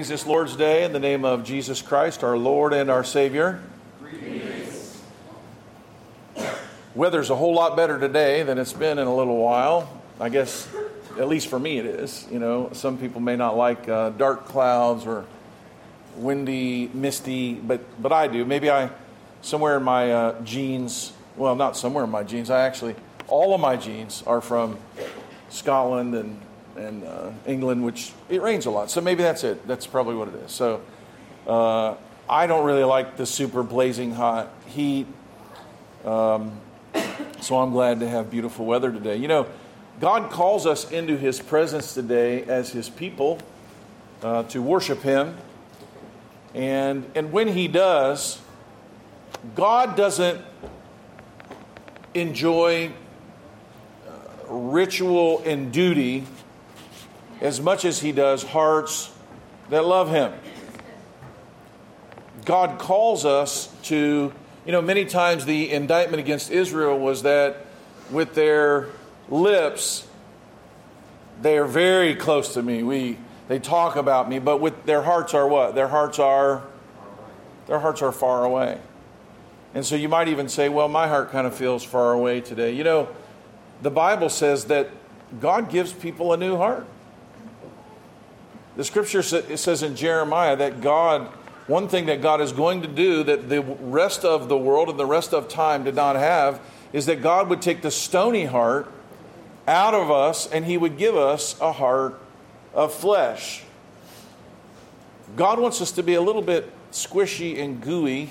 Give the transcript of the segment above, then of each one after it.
Greetings this Lord's Day in the name of Jesus Christ, our Lord and our Savior. Weather's a whole lot better today than it's been in a little while. I guess, at least for me, it is. You know, some people may not like uh, dark clouds or windy, misty, but but I do. Maybe I, somewhere in my uh, genes. Well, not somewhere in my genes. I actually, all of my genes are from Scotland and and uh, England, which it rains a lot. So maybe that's it. That's probably what it is. So uh, I don't really like the super blazing hot heat. Um, so I'm glad to have beautiful weather today. You know, God calls us into His presence today as His people uh, to worship Him. And, and when He does, God doesn't enjoy uh, ritual and duty as much as He does hearts that love Him. God calls us to, you know, many times the indictment against Israel was that with their lips, they are very close to me. We, they talk about me, but with their hearts are what? Their hearts are, their hearts are far away. And so you might even say, well, my heart kind of feels far away today. You know, the Bible says that God gives people a new heart. The scripture says in Jeremiah that God, one thing that God is going to do that the rest of the world and the rest of time did not have is that God would take the stony heart out of us and he would give us a heart of flesh. God wants us to be a little bit squishy and gooey.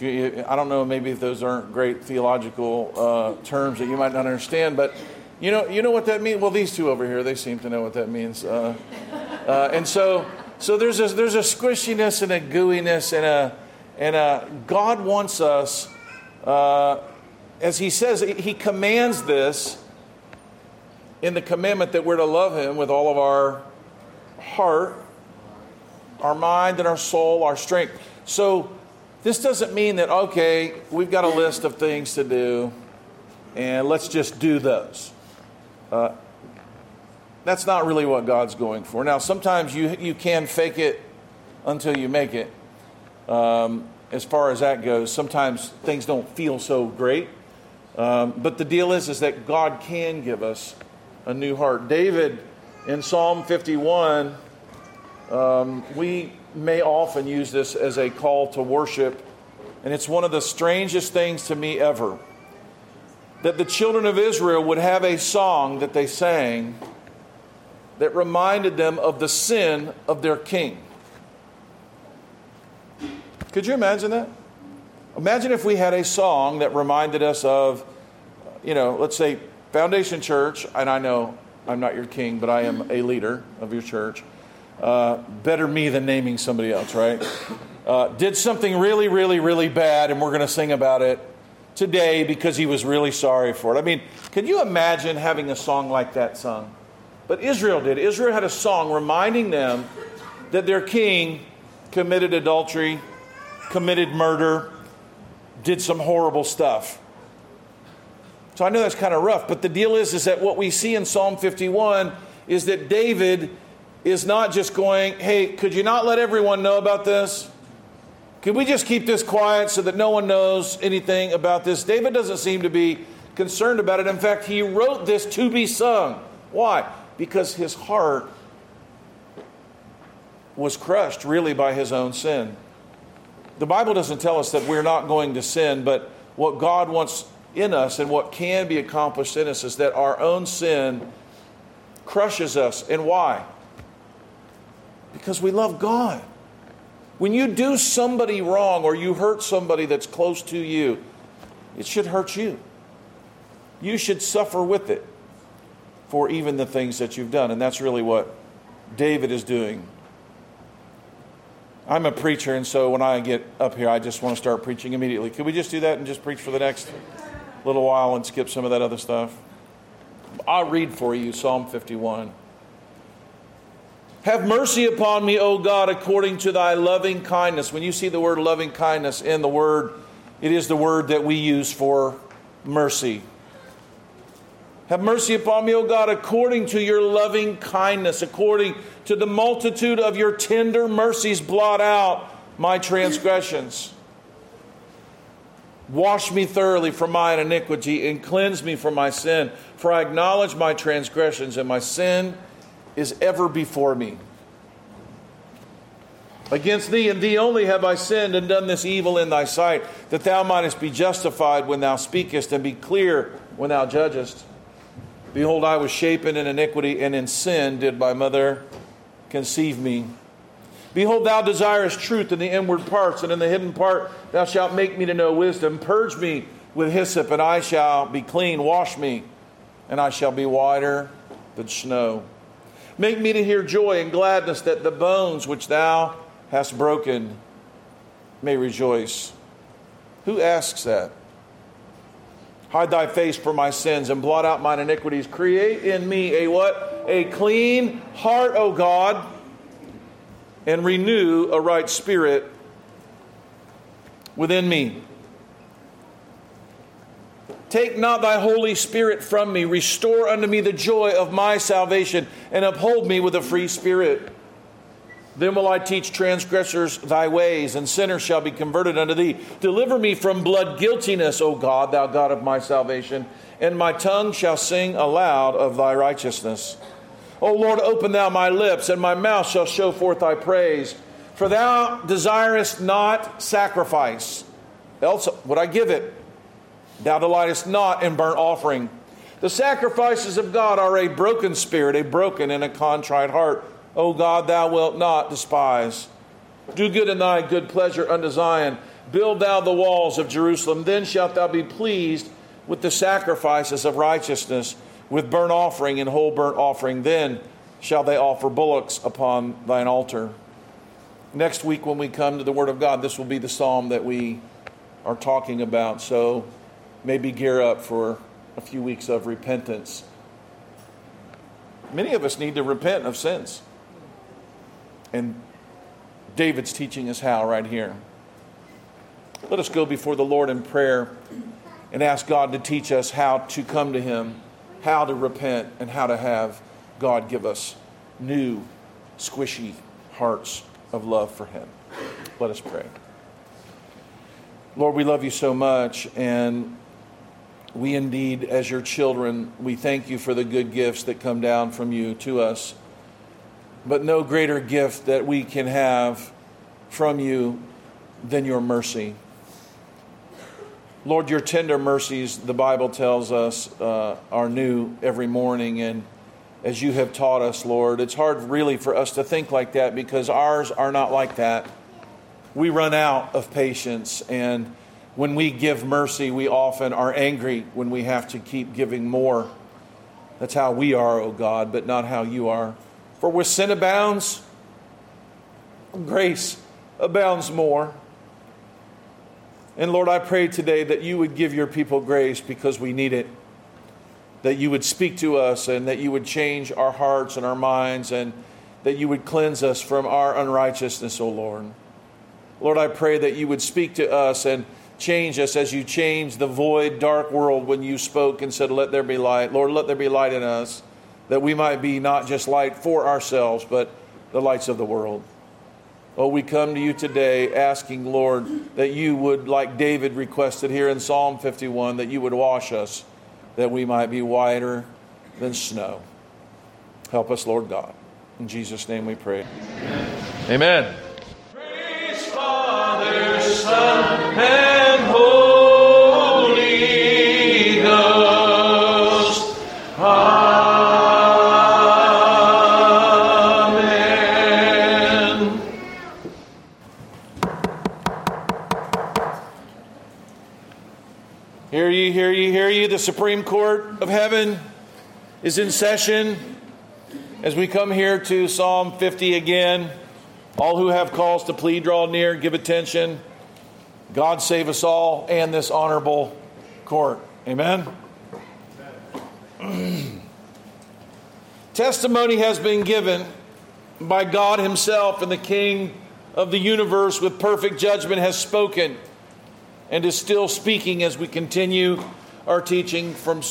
You, I don't know, maybe if those aren't great theological uh, terms that you might not understand, but you know, you know what that means. Well, these two over here, they seem to know what that means. Uh, uh, and so, so there's a, there's a squishiness and a gooiness and a and a, God wants us, uh, as He says, He commands this in the commandment that we're to love Him with all of our heart, our mind, and our soul, our strength. So this doesn't mean that okay, we've got a list of things to do, and let's just do those. Uh, that's not really what God's going for. Now, sometimes you, you can fake it until you make it. Um, as far as that goes, sometimes things don't feel so great. Um, but the deal is, is that God can give us a new heart. David in Psalm 51, um, we may often use this as a call to worship, and it's one of the strangest things to me ever that the children of Israel would have a song that they sang that reminded them of the sin of their king. Could you imagine that? Imagine if we had a song that reminded us of, you know, let's say Foundation Church, and I know I'm not your king, but I am a leader of your church. Uh, better me than naming somebody else, right? Uh, did something really, really, really bad, and we're going to sing about it today because he was really sorry for it. I mean, can you imagine having a song like that sung? But Israel did. Israel had a song reminding them that their king committed adultery, committed murder, did some horrible stuff. So I know that's kind of rough, but the deal is, is that what we see in Psalm 51 is that David is not just going, hey, could you not let everyone know about this? Could we just keep this quiet so that no one knows anything about this? David doesn't seem to be concerned about it. In fact, he wrote this to be sung. Why? Because his heart was crushed really by his own sin. The Bible doesn't tell us that we're not going to sin, but what God wants in us and what can be accomplished in us is that our own sin crushes us. And why? Because we love God. When you do somebody wrong or you hurt somebody that's close to you, it should hurt you. You should suffer with it for even the things that you've done. And that's really what David is doing. I'm a preacher, and so when I get up here, I just want to start preaching immediately. Could we just do that and just preach for the next little while and skip some of that other stuff? I'll read for you Psalm 51. Have mercy upon me, O God, according to thy loving kindness. When you see the word loving kindness in the word, it is the word that we use for mercy. Have mercy upon me, O God, according to your loving kindness, according to the multitude of your tender mercies, blot out my transgressions. Wash me thoroughly from mine iniquity and cleanse me from my sin. For I acknowledge my transgressions, and my sin is ever before me. Against thee and thee only have I sinned and done this evil in thy sight, that thou mightest be justified when thou speakest and be clear when thou judgest. Behold, I was shapen in iniquity, and in sin did my mother conceive me. Behold, thou desirest truth in the inward parts, and in the hidden part thou shalt make me to know wisdom. Purge me with hyssop, and I shall be clean. Wash me, and I shall be whiter than snow. Make me to hear joy and gladness, that the bones which thou hast broken may rejoice. Who asks that? Hide thy face from my sins and blot out mine iniquities. Create in me a what? A clean heart, O God, and renew a right spirit within me. Take not thy Holy Spirit from me. Restore unto me the joy of my salvation, and uphold me with a free spirit. Then will I teach transgressors thy ways, and sinners shall be converted unto thee. Deliver me from blood guiltiness, O God, thou God of my salvation, and my tongue shall sing aloud of thy righteousness. O Lord, open thou my lips, and my mouth shall show forth thy praise. For thou desirest not sacrifice, else would I give it. Thou delightest not in burnt offering. The sacrifices of God are a broken spirit, a broken and a contrite heart. O God, thou wilt not despise. Do good in thy good pleasure unto Zion. Build thou the walls of Jerusalem. Then shalt thou be pleased with the sacrifices of righteousness, with burnt offering and whole burnt offering. Then shall they offer bullocks upon thine altar. Next week, when we come to the Word of God, this will be the psalm that we are talking about. So, maybe gear up for a few weeks of repentance. Many of us need to repent of sins. And David's teaching us how right here. Let us go before the Lord in prayer and ask God to teach us how to come to Him, how to repent, and how to have God give us new, squishy hearts of love for Him. Let us pray. Lord, we love you so much, and we indeed, as your children, we thank you for the good gifts that come down from you to us. But no greater gift that we can have from you than your mercy. Lord, your tender mercies, the Bible tells us, uh, are new every morning. And as you have taught us, Lord, it's hard really for us to think like that because ours are not like that. We run out of patience and when we give mercy, we often are angry when we have to keep giving more. That's how we are, O oh God, but not how you are. For where sin abounds, grace abounds more. And Lord, I pray today that you would give your people grace because we need it. That you would speak to us and that you would change our hearts and our minds and that you would cleanse us from our unrighteousness, O Lord. Lord, I pray that you would speak to us and change us as you changed the void, dark world when you spoke and said, Let there be light. Lord, let there be light in us. That we might be not just light for ourselves, but the lights of the world. Oh, we come to you today asking, Lord, that you would, like David requested here in Psalm 51, that you would wash us, that we might be whiter than snow. Help us, Lord God. In Jesus' name we pray. Amen. Amen. Praise Father, Son, and Holy Supreme Court of Heaven is in session as we come here to Psalm 50 again. All who have calls to plead, draw near, give attention. God save us all and this honorable court. Amen. Testimony has been given by God Himself, and the King of the universe with perfect judgment has spoken and is still speaking as we continue our teaching from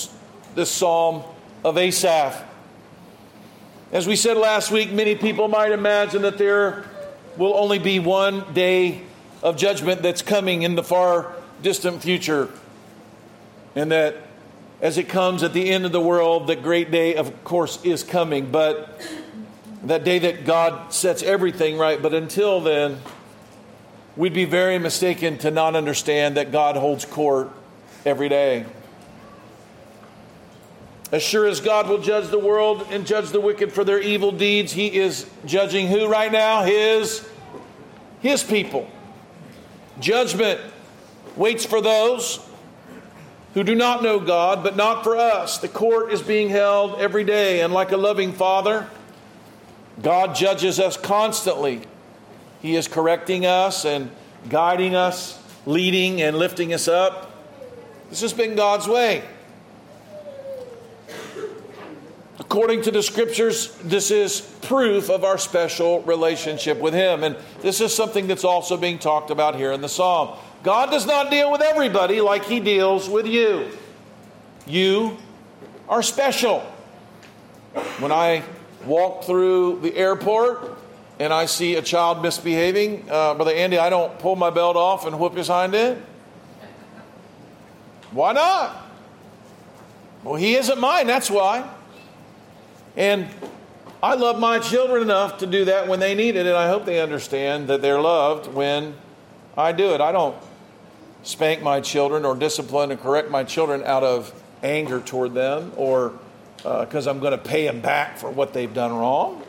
this psalm of Asaph. As we said last week, many people might imagine that there will only be one day of judgment that's coming in the far distant future, and that as it comes at the end of the world, the great day, of course, is coming. But that day that God sets everything right. But until then, we'd be very mistaken to not understand that God holds court every day. As sure as God will judge the world and judge the wicked for their evil deeds, He is judging who right now? His, his people. Judgment waits for those who do not know God, but not for us. The court is being held every day, and like a loving father, God judges us constantly. He is correcting us and guiding us, leading and lifting us up. This has been God's way. According to the scriptures, this is proof of our special relationship with Him. And this is something that's also being talked about here in the psalm. God does not deal with everybody like He deals with you. You are special. When I walk through the airport and I see a child misbehaving, uh, Brother Andy, I don't pull my belt off and whoop his hind end. Why not? Well, he isn't mine, that's why. And I love my children enough to do that when they need it, and I hope they understand that they're loved when I do it. I don't spank my children or discipline and correct my children out of anger toward them or because uh, I'm going to pay them back for what they've done wrong.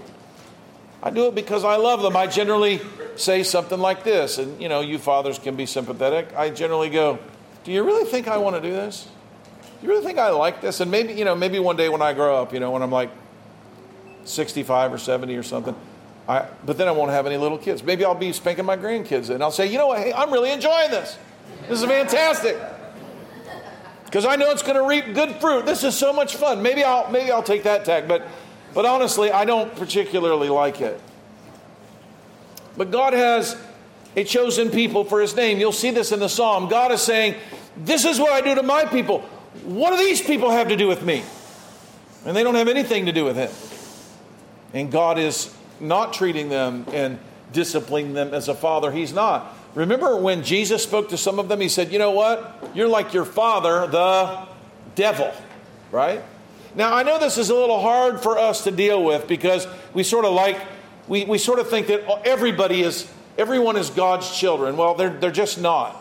I do it because I love them. I generally say something like this, and you know, you fathers can be sympathetic. I generally go, "Do you really think I want to do this? Do you really think I like this?" And maybe, you know, maybe one day when I grow up, you know, when I'm like 65 or 70 or something, I, but then I won't have any little kids. Maybe I'll be spanking my grandkids, and I'll say, "You know what? Hey, I'm really enjoying this. This is fantastic." because I know it's going to reap good fruit. This is so much fun. Maybe I'll maybe I'll take that tack, but but honestly, I don't particularly like it. But God has a chosen people for his name. You'll see this in the psalm. God is saying, "This is what I do to my people. What do these people have to do with me?" And they don't have anything to do with him. And God is not treating them and disciplining them as a father. He's not. Remember when Jesus spoke to some of them, he said, You know what? You're like your father, the devil, right? Now, I know this is a little hard for us to deal with because we sort of like, we, we sort of think that everybody is, everyone is God's children. Well, they're, they're just not.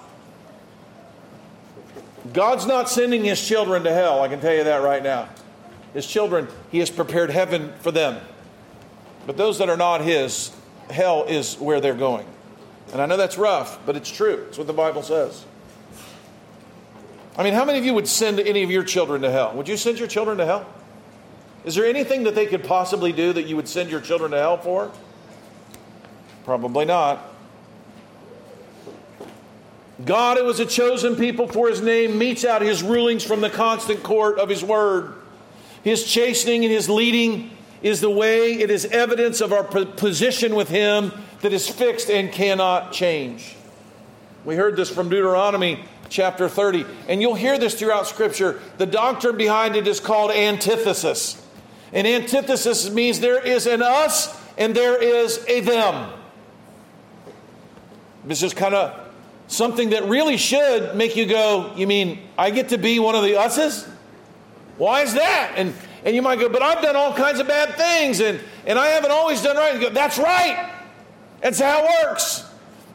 God's not sending his children to hell, I can tell you that right now. His children, he has prepared heaven for them. But those that are not his, hell is where they're going. And I know that's rough, but it's true. It's what the Bible says. I mean, how many of you would send any of your children to hell? Would you send your children to hell? Is there anything that they could possibly do that you would send your children to hell for? Probably not. God, who is a chosen people for his name, metes out his rulings from the constant court of his word. His chastening and his leading is the way, it is evidence of our position with him that is fixed and cannot change. We heard this from Deuteronomy chapter 30, and you'll hear this throughout Scripture. The doctrine behind it is called antithesis. And antithesis means there is an us and there is a them. This is kind of something that really should make you go, You mean I get to be one of the us's? Why is that? And, and you might go, But I've done all kinds of bad things and, and I haven't always done right. Go, That's right. That's how it works.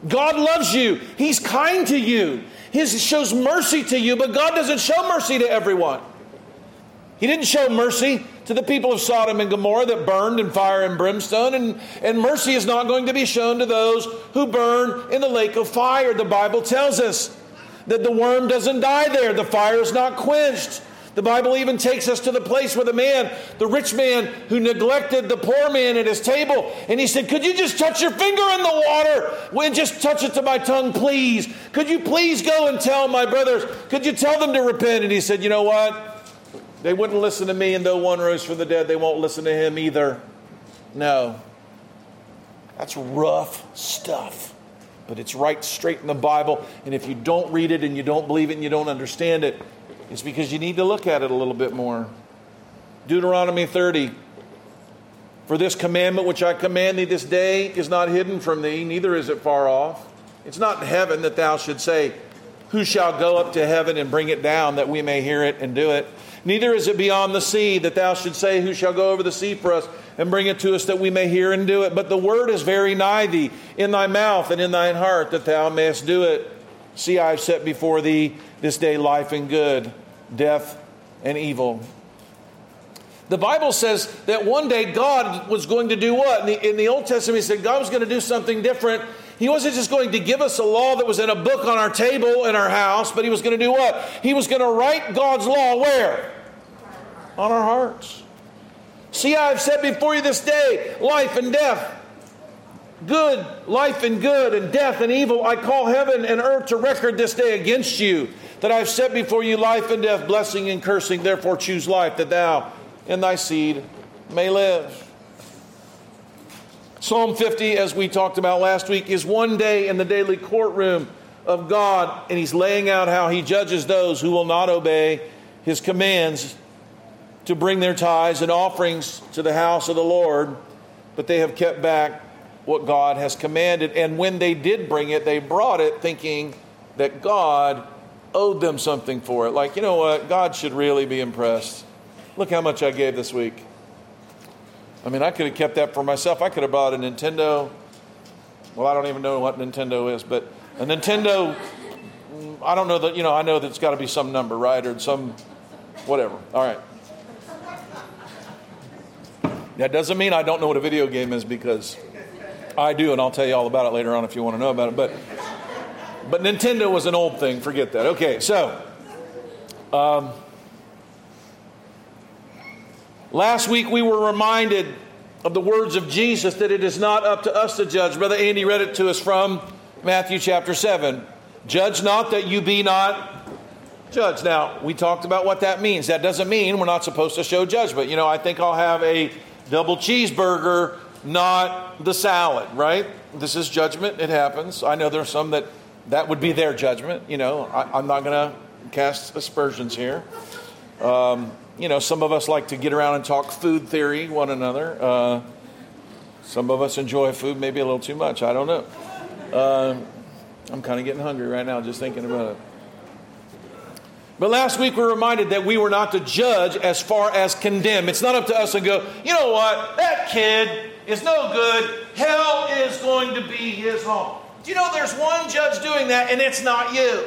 God loves you, He's kind to you, He shows mercy to you, but God doesn't show mercy to everyone. He didn't show mercy to the people of Sodom and Gomorrah that burned in fire and brimstone, and, and mercy is not going to be shown to those who burn in the lake of fire. The Bible tells us that the worm doesn't die there, the fire is not quenched. The Bible even takes us to the place where the man, the rich man who neglected the poor man at his table, and he said, Could you just touch your finger in the water and just touch it to my tongue, please? Could you please go and tell my brothers? Could you tell them to repent? And he said, You know what? They wouldn't listen to me, and though one rose from the dead, they won't listen to him either. No. That's rough stuff. But it's right straight in the Bible. And if you don't read it and you don't believe it and you don't understand it, it's because you need to look at it a little bit more. Deuteronomy 30. For this commandment which I command thee this day is not hidden from thee, neither is it far off. It's not in heaven that thou should say, Who shall go up to heaven and bring it down that we may hear it and do it? Neither is it beyond the sea that thou should say, Who shall go over the sea for us and bring it to us that we may hear and do it? But the word is very nigh thee, in thy mouth and in thine heart, that thou mayest do it. See, I have set before thee this day life and good, death and evil. The Bible says that one day God was going to do what? In the, in the Old Testament, He said God was going to do something different. He wasn't just going to give us a law that was in a book on our table in our house, but He was going to do what? He was going to write God's law where? on our hearts. See, I have set before you this day life and death, good, life and good, and death and evil. I call heaven and earth to record this day against you, that I have set before you life and death, blessing and cursing. Therefore, choose life, that thou and thy seed may live. Psalm 50, as we talked about last week, is one day in the daily courtroom of God, and he's laying out how he judges those who will not obey his commands to bring their tithes and offerings to the house of the Lord, but they have kept back what God has commanded. And when they did bring it, they brought it thinking that God owed them something for it. Like, you know what? God should really be impressed. Look how much I gave this week. I mean, I could have kept that for myself. I could have bought a Nintendo. Well, I don't even know what Nintendo is, but a Nintendo. I don't know that, you know, I know that it's got to be some number, right? Or some whatever. All right. That doesn't mean I don't know what a video game is because I do, and I'll tell you all about it later on if you want to know about it. But, but Nintendo was an old thing. Forget that. Okay, so um, last week we were reminded of the words of Jesus that it is not up to us to judge. Brother Andy read it to us from Matthew chapter 7. Judge not that you be not judged. Now, we talked about what that means. That doesn't mean we're not supposed to show judgment. You know, I think I'll have a double cheeseburger, not the salad, right? This is judgment. It happens. I know there are some that that would be their judgment. You know, I, am not going to cast aspersions here. Um, you know, some of us like to get around and talk food theory one another. Uh, some of us enjoy food maybe a little too much. I don't know. Uh, I'm kind of getting hungry right now just thinking about it. But last week we were reminded that we were not to judge as far as condemn. It's not up to us to go, you know what, that kid is no good. Hell is going to be his home. Do you know there's one judge doing that and it's not you?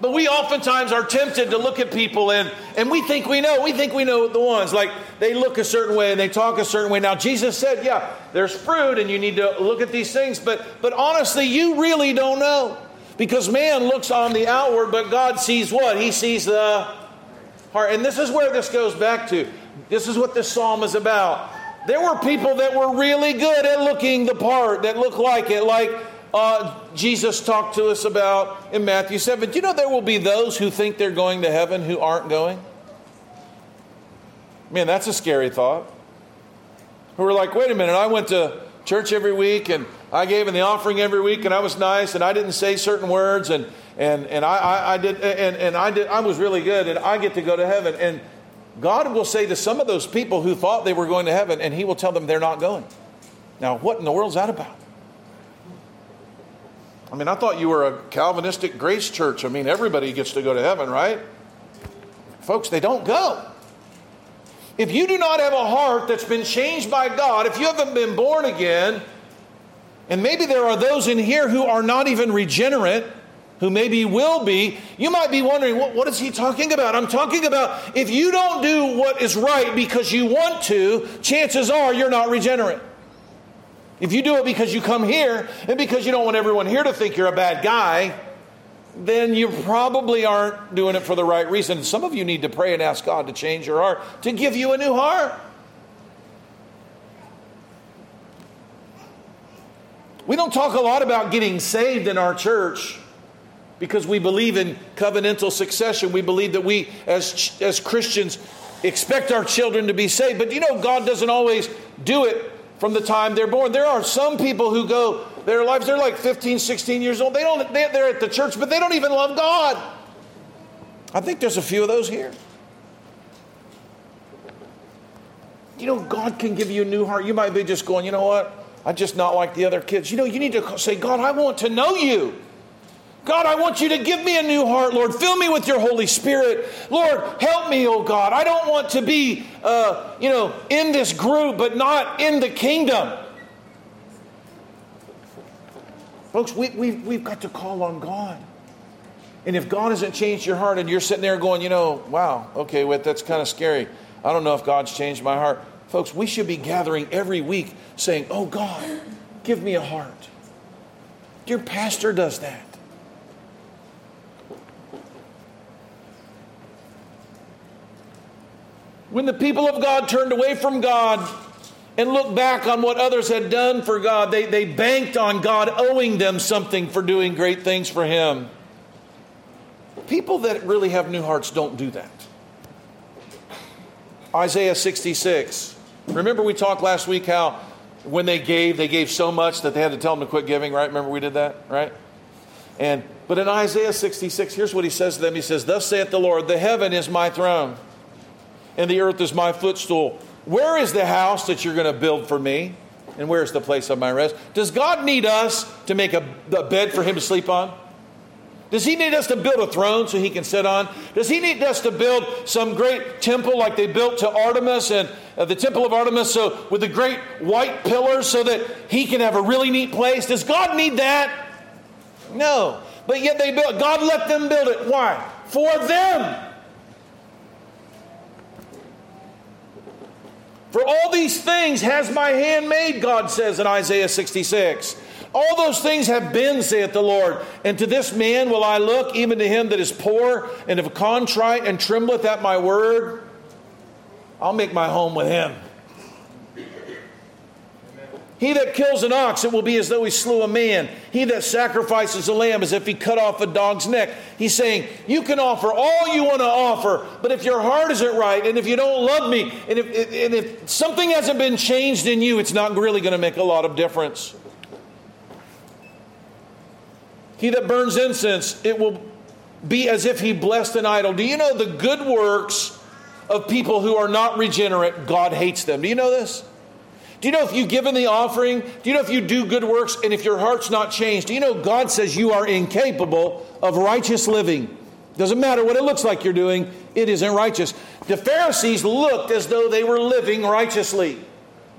But we oftentimes are tempted to look at people and, and we think we know. We think we know the ones. Like they look a certain way and they talk a certain way. Now, Jesus said, yeah, there's fruit and you need to look at these things. But, but honestly, you really don't know. Because man looks on the outward, but God sees what? He sees the heart. And this is where this goes back to. This is what this psalm is about. There were people that were really good at looking the part, that looked like it, like uh, Jesus talked to us about in Matthew 7. Do you know there will be those who think they're going to heaven who aren't going? Man, that's a scary thought. Who are like, wait a minute, I went to church every week and I gave in the offering every week and I was nice and I didn't say certain words and and and I, I, I did and, and I did I was really good and I get to go to heaven and God will say to some of those people who thought they were going to heaven, and He will tell them they're not going. Now, what in the world is that about? I mean, I thought you were a Calvinistic grace church. I mean, everybody gets to go to heaven, right? Folks, they don't go. If you do not have a heart that's been changed by God, if you haven't been born again, and maybe there are those in here who are not even regenerate, who maybe will be, you might be wondering, what, what is he talking about? I'm talking about if you don't do what is right because you want to, chances are you're not regenerate. If you do it because you come here and because you don't want everyone here to think you're a bad guy, then you probably aren't doing it for the right reason. Some of you need to pray and ask God to change your heart, to give you a new heart. We don't talk a lot about getting saved in our church because we believe in covenantal succession. We believe that we, as, as Christians, expect our children to be saved. But you know, God doesn't always do it from the time they're born. There are some people who go their lives, they're like 15, 16 years old. They don't, they're at the church, but they don't even love God. I think there's a few of those here. You know, God can give you a new heart. You might be just going, you know what? I just not like the other kids. You know, you need to say, God, I want to know you. God, I want you to give me a new heart, Lord. Fill me with your Holy Spirit. Lord, help me, oh God. I don't want to be, uh, you know, in this group, but not in the kingdom. Folks, we, we've, we've got to call on God. And if God hasn't changed your heart and you're sitting there going, you know, wow, okay, well, that's kind of scary. I don't know if God's changed my heart. Folks, we should be gathering every week saying, oh God, give me a heart. Your pastor does that. When the people of God turned away from God and looked back on what others had done for God, they, they banked on God owing them something for doing great things for Him. People that really have new hearts don't do that. Isaiah 66. Remember, we talked last week how when they gave, they gave so much that they had to tell them to quit giving, right? Remember, we did that, right? And but in Isaiah 66, here's what he says to them. He says, Thus saith the Lord, the heaven is my throne and the earth is my footstool. Where is the house that you're going to build for me? And where's the place of my rest? Does God need us to make a, a, bed for him to sleep on? Does he need us to build a throne so he can sit on? Does he need us to build some great temple like they built to Artemis and uh, the temple of Artemis so with the great white pillars so that he can have a really neat place? Does God need that? No. But yet they built God let them build it. Why? For them. For all these things has my hand made, God says in Isaiah 66. All those things have been, saith the Lord. And to this man will I look, even to him that is poor and of contrite and trembleth at my word. I'll make my home with him. He that kills an ox, it will be as though he slew a man. He that sacrifices a lamb, as if he cut off a dog's neck. He's saying, You can offer all you want to offer, but if your heart isn't right, and if you don't love me, and if, and if something hasn't been changed in you, it's not really going to make a lot of difference. He that burns incense, it will be as if he blessed an idol. Do you know the good works of people who are not regenerate, God hates them? Do you know this? Do you know if you give in the offering? Do you know if you do good works and if your heart's not changed? Do you know God says you are incapable of righteous living? Doesn't matter what it looks like you're doing, it isn't righteous. The Pharisees looked as though they were living righteously,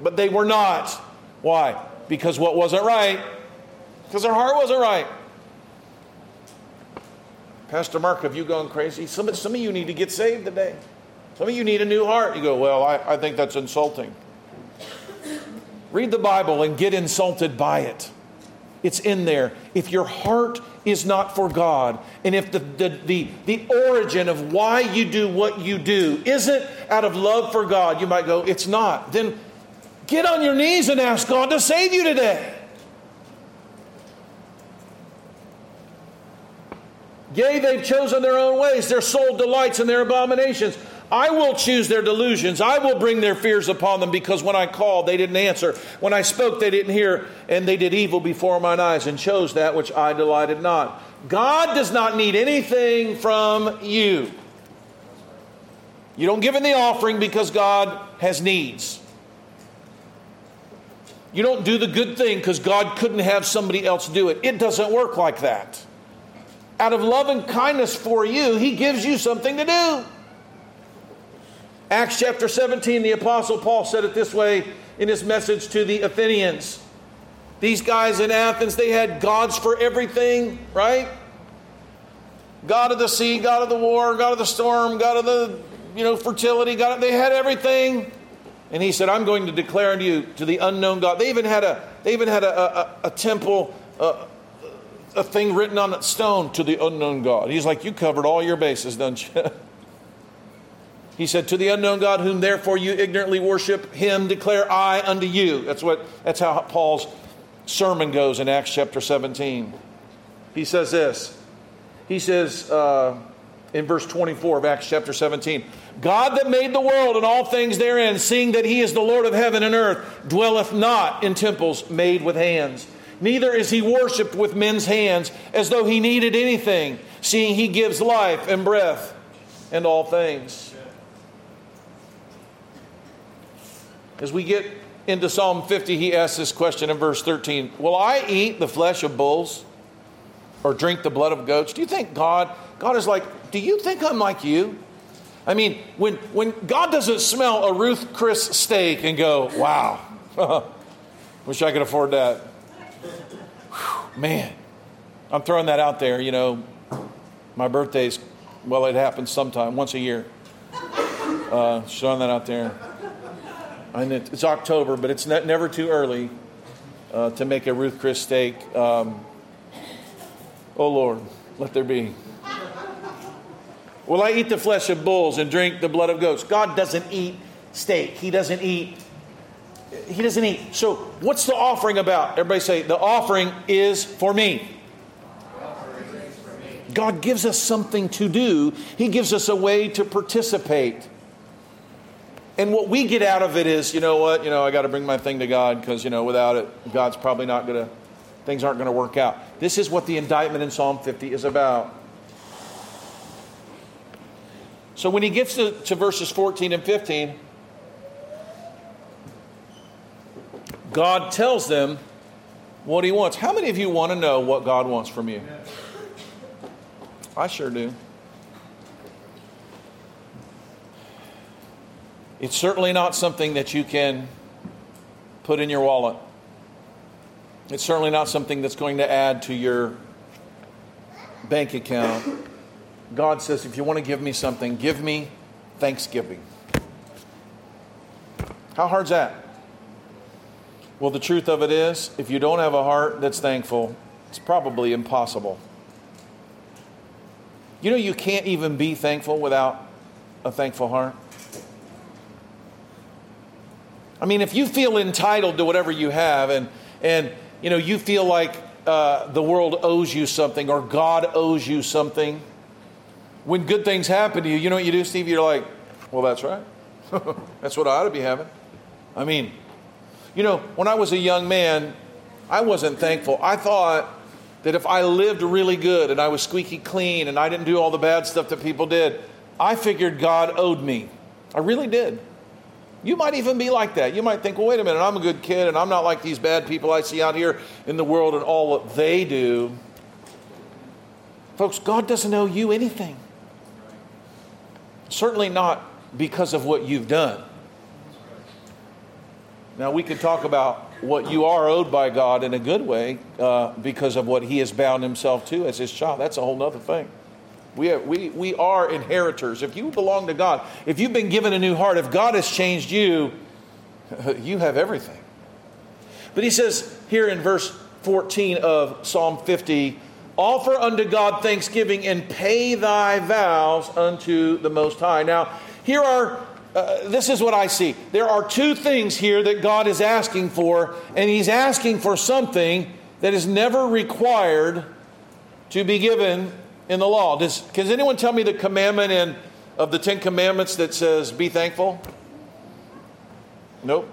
but they were not. Why? Because what wasn't right? Because their heart wasn't right. Pastor Mark, have you gone crazy? Some, some of you need to get saved today. Some of you need a new heart. You go, well, I, I think that's insulting. Read the Bible and get insulted by it. It's in there. If your heart is not for God, and if the, the, the, the, origin of why you do what you do isn't out of love for God, you might go, it's not. Then get on your knees and ask God to save you today. Yea, they've chosen their own ways, their soul delights in their abominations. I will choose their delusions. I will bring their fears upon them because when I called, they didn't answer. When I spoke, they didn't hear, and they did evil before mine eyes and chose that which I delighted not. God does not need anything from you. You don't give in the offering because God has needs. You don't do the good thing because God couldn't have somebody else do it. It doesn't work like that. Out of love and kindness for you, He gives you something to do. Acts chapter 17, the Apostle Paul said it this way in his message to the Athenians. These guys in Athens, they had gods for everything, right? God of the sea, God of the war, God of the storm, God of the you know fertility, God of, they had everything. And he said, I'm going to declare unto you to the unknown God. They even had a, they even had a, a, a temple, uh, a thing written on a stone to the unknown God. He's like, You covered all your bases, don't you? he said, To the unknown God, whom therefore you ignorantly worship, him declare I unto you. That's what that's how Paul's sermon goes in Acts chapter 17. He says this. He says, uh, in verse 24 of Acts chapter 17. God that made the world and all things therein, seeing that he is the Lord of heaven and earth, dwelleth not in temples made with hands. Neither is he worshiped with men's hands as though he needed anything, seeing he gives life and breath and all things. As we get into Psalm 50, he asks this question in verse 13 Will I eat the flesh of bulls or drink the blood of goats? Do you think God, God is like, do you think I'm like you? I mean, when, when God doesn't smell a Ruth Chris steak and go, wow, wish I could afford that. Whew, man, I'm throwing that out there. You know, my birthday's, well, it happens sometime, once a year. Uh, throwing that out there. And it's October, but it's never too early uh, to make a Ruth Chris steak. Um, oh, Lord, let there be. Will I eat the flesh of bulls and drink the blood of goats? God doesn't eat steak. He doesn't eat. He doesn't eat. So, what's the offering about? Everybody say, the offering is for me. God gives us something to do, He gives us a way to participate. And what we get out of it is, you know what, you know, I got to bring my thing to God because, you know, without it, God's probably not going to, things aren't going to work out. This is what the indictment in Psalm 50 is about. So when he gets to, to verses 14 and 15, God tells them what he wants. How many of you want to know what God wants from you? I sure do. It's certainly not something that you can put in your wallet. It's certainly not something that's going to add to your bank account. God says, if you want to give me something, give me thanksgiving. How hard's that? Well, the truth of it is, if you don't have a heart that's thankful, it's probably impossible. You know, you can't even be thankful without a thankful heart. I mean, if you feel entitled to whatever you have and, and you know, you feel like uh, the world owes you something or God owes you something, when good things happen to you, you know what you do, Steve? You're like, well, that's right. that's what I ought to be having. I mean, you know, when I was a young man, I wasn't thankful. I thought that if I lived really good and I was squeaky clean and I didn't do all the bad stuff that people did, I figured God owed me. I really did. You might even be like that. You might think, well, wait a minute, I'm a good kid and I'm not like these bad people I see out here in the world and all what they do. Folks, God doesn't owe you anything. Certainly not because of what you've done. Now, we could talk about what you are owed by God in a good way uh, because of what He has bound Himself to as His child. That's a whole other thing. We, have, we, we are inheritors. If you belong to God, if you've been given a new heart, if God has changed you, you have everything. But He says here in verse 14 of Psalm 50 Offer unto God thanksgiving and pay thy vows unto the Most High. Now, here are, uh, this is what I see. There are two things here that God is asking for, and He's asking for something that is never required to be given in the law. Does, can anyone tell me the commandment in, of the Ten Commandments that says, be thankful? Nope.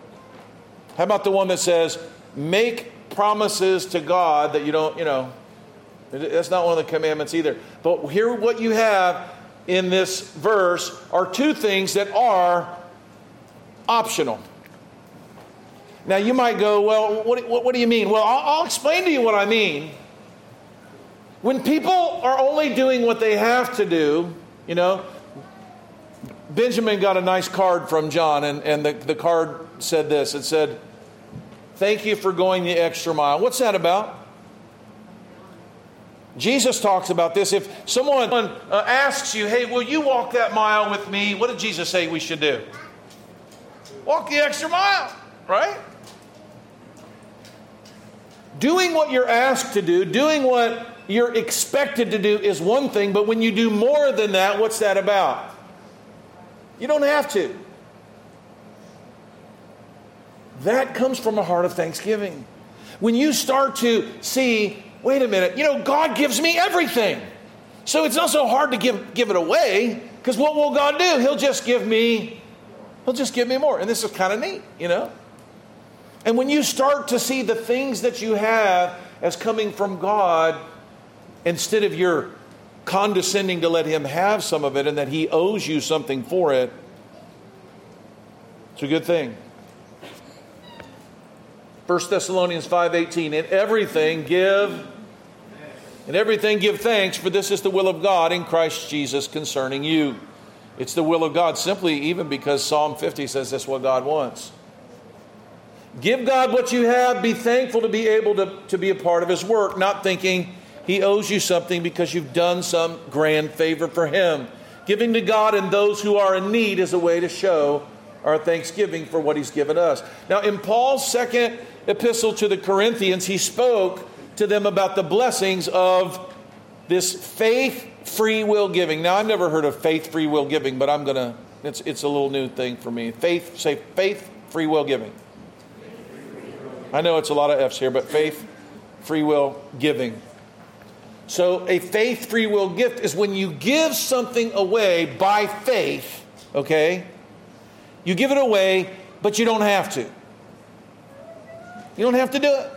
How about the one that says, make promises to God that you don't, you know, that's not one of the commandments either. But here, what you have in this verse are two things that are optional. Now, you might go, well, what, what, what do you mean? Well, I'll, I'll explain to you what I mean. When people are only doing what they have to do, you know, Benjamin got a nice card from John, and, and the, the card said this it said, Thank you for going the extra mile. What's that about? Jesus talks about this. If someone uh, asks you, Hey, will you walk that mile with me? What did Jesus say we should do? Walk the extra mile, right? Doing what you're asked to do, doing what you're expected to do is one thing, but when you do more than that, what's that about? You don't have to. That comes from a heart of thanksgiving. When you start to see, wait a minute, you know, God gives me everything. So it's not so hard to give, give it away, because what will God do? He'll just give me, He'll just give me more. And this is kind of neat, you know? And when you start to see the things that you have as coming from God, instead of your condescending to let him have some of it and that he owes you something for it, it's a good thing. 1 Thessalonians 5:18 in everything give in everything give thanks for this is the will of God in Christ Jesus concerning you. It's the will of God simply even because Psalm 50 says that's what God wants. Give God what you have, be thankful to be able to, to be a part of his work, not thinking he owes you something because you've done some grand favor for Him. Giving to God and those who are in need is a way to show our thanksgiving for what He's given us. Now, in Paul's second epistle to the Corinthians, he spoke to them about the blessings of this faith free will giving. Now, I've never heard of faith free will giving, but I'm going to, it's, it's a little new thing for me. Faith, say faith free will giving. I know it's a lot of F's here, but faith free will giving. So, a faith free will gift is when you give something away by faith, okay? You give it away, but you don't have to. You don't have to do it.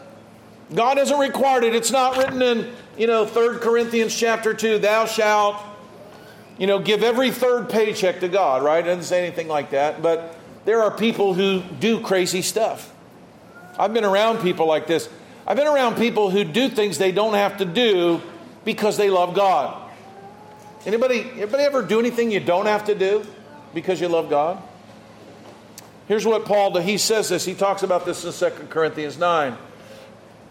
God hasn't required it. It's not written in, you know, 3 Corinthians chapter 2, thou shalt, you know, give every third paycheck to God, right? It doesn't say anything like that. But there are people who do crazy stuff. I've been around people like this. I've been around people who do things they don't have to do because they love God. Anybody, anybody ever do anything you don't have to do because you love God? Here's what Paul, he says this, he talks about this in 2 Corinthians 9.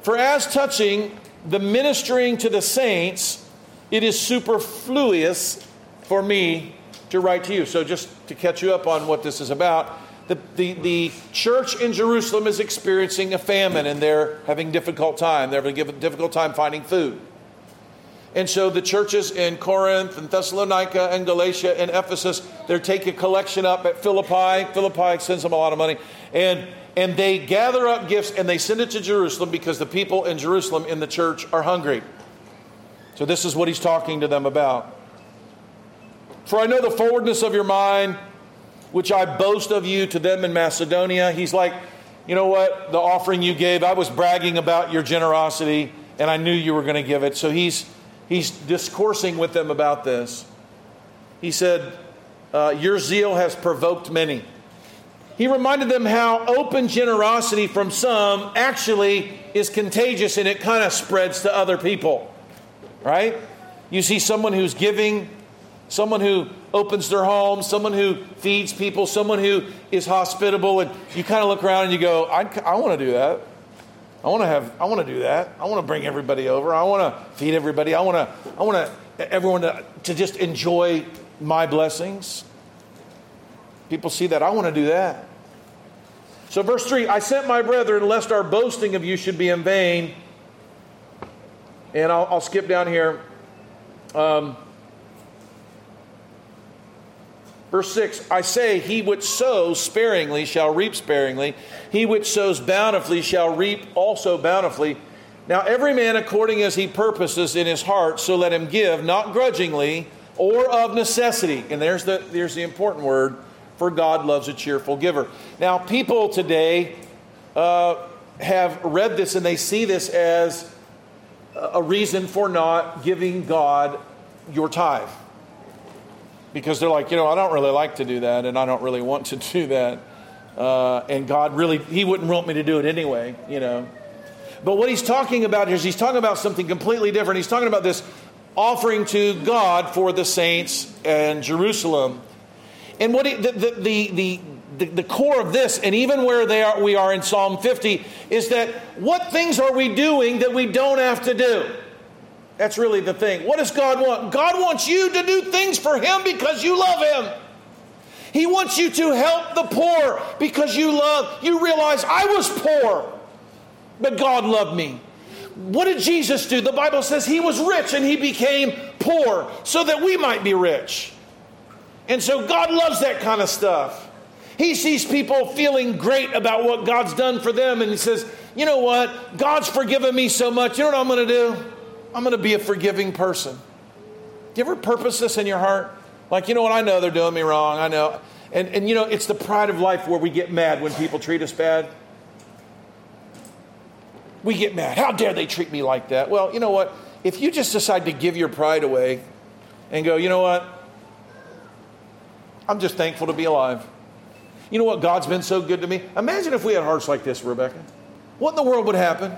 For as touching the ministering to the saints, it is superfluous for me to write to you. So, just to catch you up on what this is about, the, the, the church in Jerusalem is experiencing a famine and they're having difficult time. They're having a difficult time finding food. And so the churches in Corinth and Thessalonica and Galatia and Ephesus, they're taking a collection up at Philippi. Philippi sends them a lot of money. And, and they gather up gifts and they send it to Jerusalem because the people in Jerusalem in the church are hungry. So this is what he's talking to them about. For I know the forwardness of your mind, which I boast of you to them in Macedonia. He's like, you know what? The offering you gave, I was bragging about your generosity and I knew you were going to give it. So he's he's discoursing with them about this. He said, uh, Your zeal has provoked many. He reminded them how open generosity from some actually is contagious and it kind of spreads to other people. Right? You see someone who's giving, someone who opens their home, someone who feeds people, someone who is hospitable, and you kind of look around and you go, I, I want to do that. I want to have. I want to do that. I want to bring everybody over. I want to feed everybody. I want to. I want to everyone to, to just enjoy my blessings. People see that. I want to do that. So, verse 3 I sent my brethren, lest our boasting of you should be in vain. And I'll, I'll skip down here. Um, Verse 6 I say, He which sows sparingly shall reap sparingly, he which sows bountifully shall reap also bountifully. Now, every man according as he purposes in his heart, so let him give, not grudgingly or of necessity. And there's the, there's the important word for God loves a cheerful giver. Now, people today uh, have read this and they see this as a reason for not giving God your tithe. Because they're like, you know, I don't really like to do that and I don't really want to do that. Uh, and God really, He wouldn't want me to do it anyway, you know. But what He's talking about here is He's talking about something completely different. He's talking about this offering to God for the saints and Jerusalem. And what he, the, the, the, the, the core of this, and even where they are, we are in Psalm 50, is that what things are we doing that we don't have to do? That's really the thing. What does God want? God wants you to do things for Him because you love Him. He wants you to help the poor because you love, you realize I was poor, but God loved me. What did Jesus do? The Bible says he was rich and he became poor so that we might be rich. And so God loves that kind of stuff. He sees people feeling great about what God's done for them and he says, You know what? God's forgiven me so much. You know what I'm going to do? I'm going to be a forgiving person. Do you ever purpose this in your heart? Like, you know what? I know they're doing me wrong. I know. And, and you know, it's the pride of life where we get mad when people treat us bad. We get mad. How dare they treat me like that? Well, you know what? If you just decide to give your pride away and go, you know what? I'm just thankful to be alive. You know what? God's been so good to me. Imagine if we had hearts like this, Rebecca. What in the world would happen?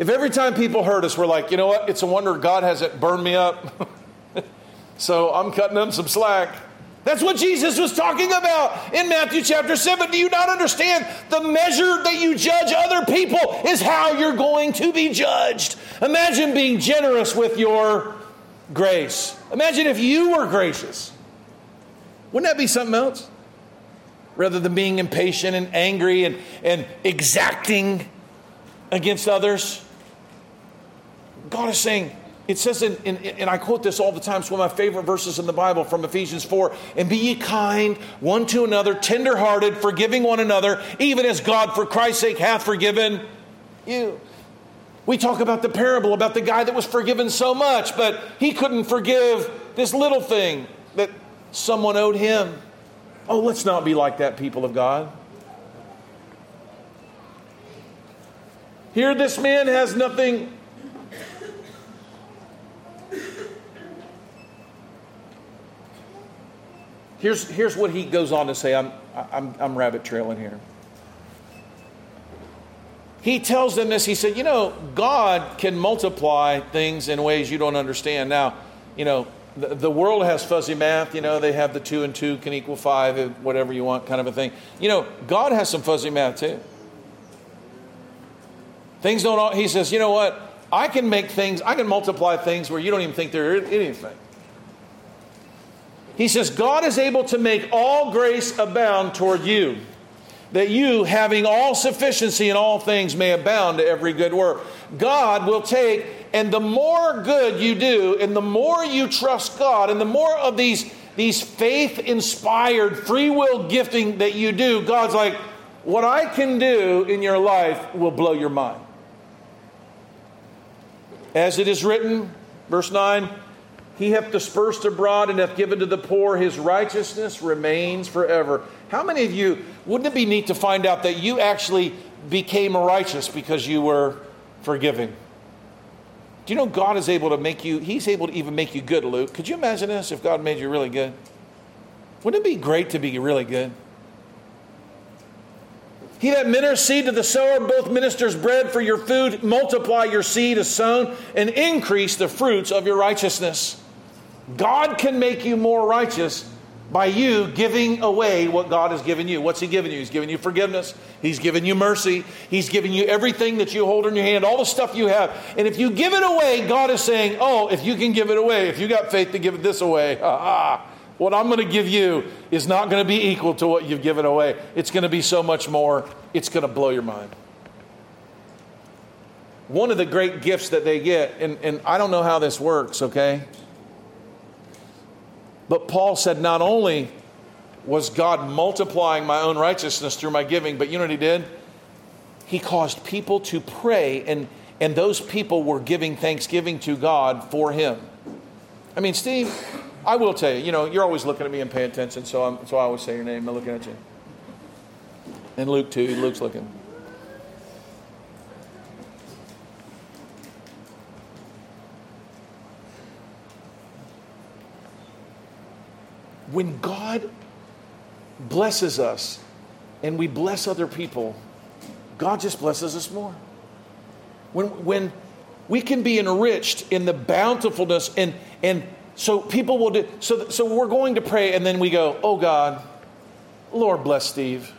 If every time people hurt us, we're like, you know what? It's a wonder God hasn't burned me up. so I'm cutting them some slack. That's what Jesus was talking about in Matthew chapter 7. Do you not understand? The measure that you judge other people is how you're going to be judged. Imagine being generous with your grace. Imagine if you were gracious. Wouldn't that be something else? Rather than being impatient and angry and, and exacting against others. God is saying, it says, in, in, and I quote this all the time, it's one of my favorite verses in the Bible from Ephesians 4 and be ye kind one to another, tenderhearted, forgiving one another, even as God for Christ's sake hath forgiven you. We talk about the parable about the guy that was forgiven so much, but he couldn't forgive this little thing that someone owed him. Oh, let's not be like that, people of God. Here, this man has nothing Here's, here's what he goes on to say. I'm, I'm, I'm rabbit trailing here. He tells them this. He said, You know, God can multiply things in ways you don't understand. Now, you know, the, the world has fuzzy math. You know, they have the two and two can equal five, whatever you want, kind of a thing. You know, God has some fuzzy math too. Things don't, all, he says, You know what? I can make things, I can multiply things where you don't even think they're anything. He says, God is able to make all grace abound toward you, that you, having all sufficiency in all things, may abound to every good work. God will take, and the more good you do, and the more you trust God, and the more of these, these faith inspired free will gifting that you do, God's like, what I can do in your life will blow your mind. As it is written, verse 9, he hath dispersed abroad and hath given to the poor. His righteousness remains forever. How many of you, wouldn't it be neat to find out that you actually became righteous because you were forgiving? Do you know God is able to make you, He's able to even make you good, Luke? Could you imagine this if God made you really good? Wouldn't it be great to be really good? He that ministers seed to the sower both ministers bread for your food, multiply your seed as sown, and increase the fruits of your righteousness. God can make you more righteous by you giving away what God has given you. What's He given you? He's given you forgiveness. He's given you mercy. He's given you everything that you hold in your hand, all the stuff you have. And if you give it away, God is saying, Oh, if you can give it away, if you got faith to give this away, ah, what I'm going to give you is not going to be equal to what you've given away. It's going to be so much more. It's going to blow your mind. One of the great gifts that they get, and, and I don't know how this works, okay? But Paul said, not only was God multiplying my own righteousness through my giving, but you know what he did? He caused people to pray, and, and those people were giving thanksgiving to God for him. I mean, Steve, I will tell you, you know, you're always looking at me and paying attention, so, I'm, so I always say your name. I'm looking at you. And Luke, too. Luke's looking. when God blesses us and we bless other people, God just blesses us more. When, when we can be enriched in the bountifulness and, and so people will do, so, so we're going to pray and then we go, oh God, Lord bless Steve.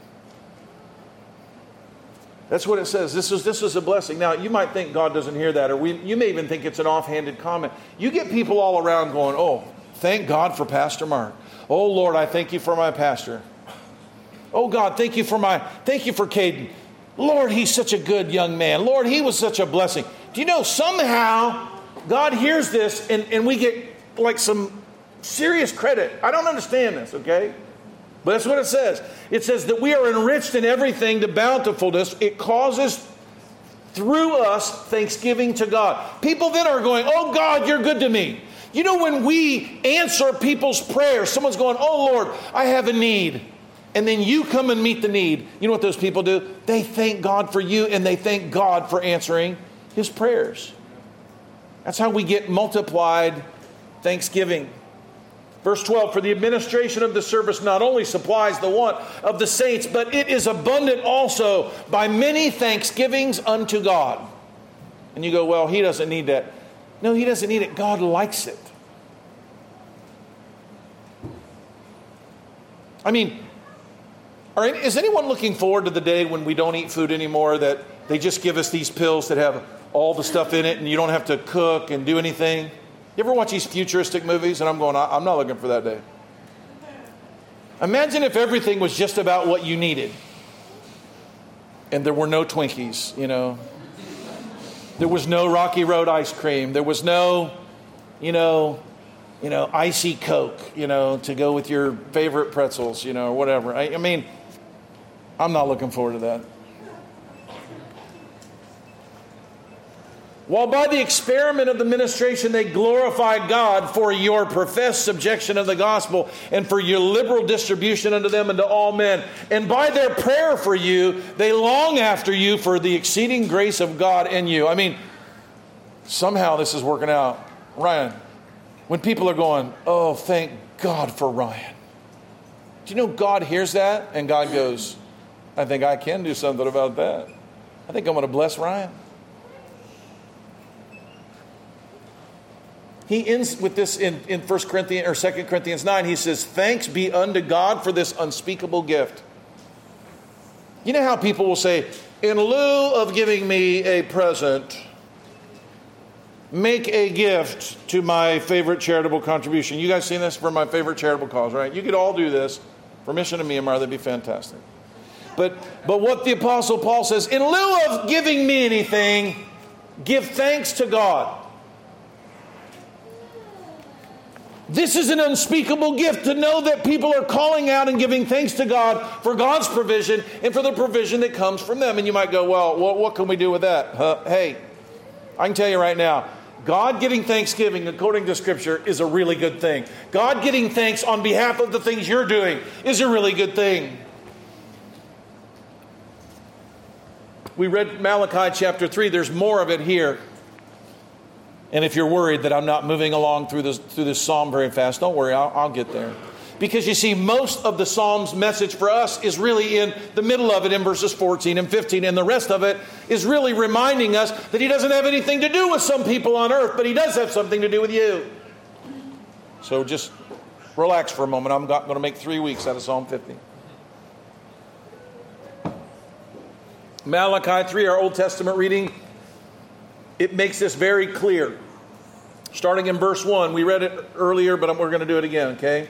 That's what it says. This is, this is a blessing. Now, you might think God doesn't hear that, or we, you may even think it's an offhanded comment. You get people all around going, oh, thank God for Pastor Mark. Oh, Lord, I thank you for my pastor. Oh, God, thank you for my, thank you for Caden. Lord, he's such a good young man. Lord, he was such a blessing. Do you know somehow God hears this and, and we get like some serious credit? I don't understand this, okay? But that's what it says. It says that we are enriched in everything to bountifulness. It causes through us thanksgiving to God. People then are going, Oh God, you're good to me. You know, when we answer people's prayers, someone's going, Oh Lord, I have a need. And then you come and meet the need. You know what those people do? They thank God for you and they thank God for answering his prayers. That's how we get multiplied thanksgiving. Verse 12 For the administration of the service not only supplies the want of the saints, but it is abundant also by many thanksgivings unto God. And you go, Well, he doesn't need that. No, he doesn't need it. God likes it. I mean, are, is anyone looking forward to the day when we don't eat food anymore, that they just give us these pills that have all the stuff in it and you don't have to cook and do anything? You ever watch these futuristic movies? And I'm going, I'm not looking for that day. Imagine if everything was just about what you needed and there were no Twinkies, you know. There was no Rocky Road ice cream. There was no, you know, you know, icy Coke, you know, to go with your favorite pretzels, you know, or whatever. I, I mean, I'm not looking forward to that. While by the experiment of the ministration they glorify God for your professed subjection of the gospel and for your liberal distribution unto them and to all men. And by their prayer for you, they long after you for the exceeding grace of God in you. I mean, somehow this is working out. Ryan, when people are going, oh, thank God for Ryan. Do you know God hears that? And God goes, I think I can do something about that. I think I'm going to bless Ryan. He ends with this in, in 1 Corinthians or 2 Corinthians 9. He says, Thanks be unto God for this unspeakable gift. You know how people will say, In lieu of giving me a present, make a gift to my favorite charitable contribution. You guys seen this for my favorite charitable cause, right? You could all do this for Mission to Myanmar, that'd be fantastic. But, but what the Apostle Paul says, in lieu of giving me anything, give thanks to God. This is an unspeakable gift to know that people are calling out and giving thanks to God for God's provision and for the provision that comes from them. And you might go, well, what, what can we do with that? Huh? Hey, I can tell you right now, God getting thanksgiving, according to Scripture, is a really good thing. God getting thanks on behalf of the things you're doing is a really good thing. We read Malachi chapter 3, there's more of it here. And if you're worried that I'm not moving along through this, through this psalm very fast, don't worry, I'll, I'll get there. Because you see, most of the psalm's message for us is really in the middle of it in verses 14 and 15, and the rest of it is really reminding us that he doesn't have anything to do with some people on earth, but he does have something to do with you. So just relax for a moment. I'm going to make three weeks out of Psalm 50. Malachi 3, our Old Testament reading, it makes this very clear. Starting in verse 1, we read it earlier, but we're going to do it again, okay?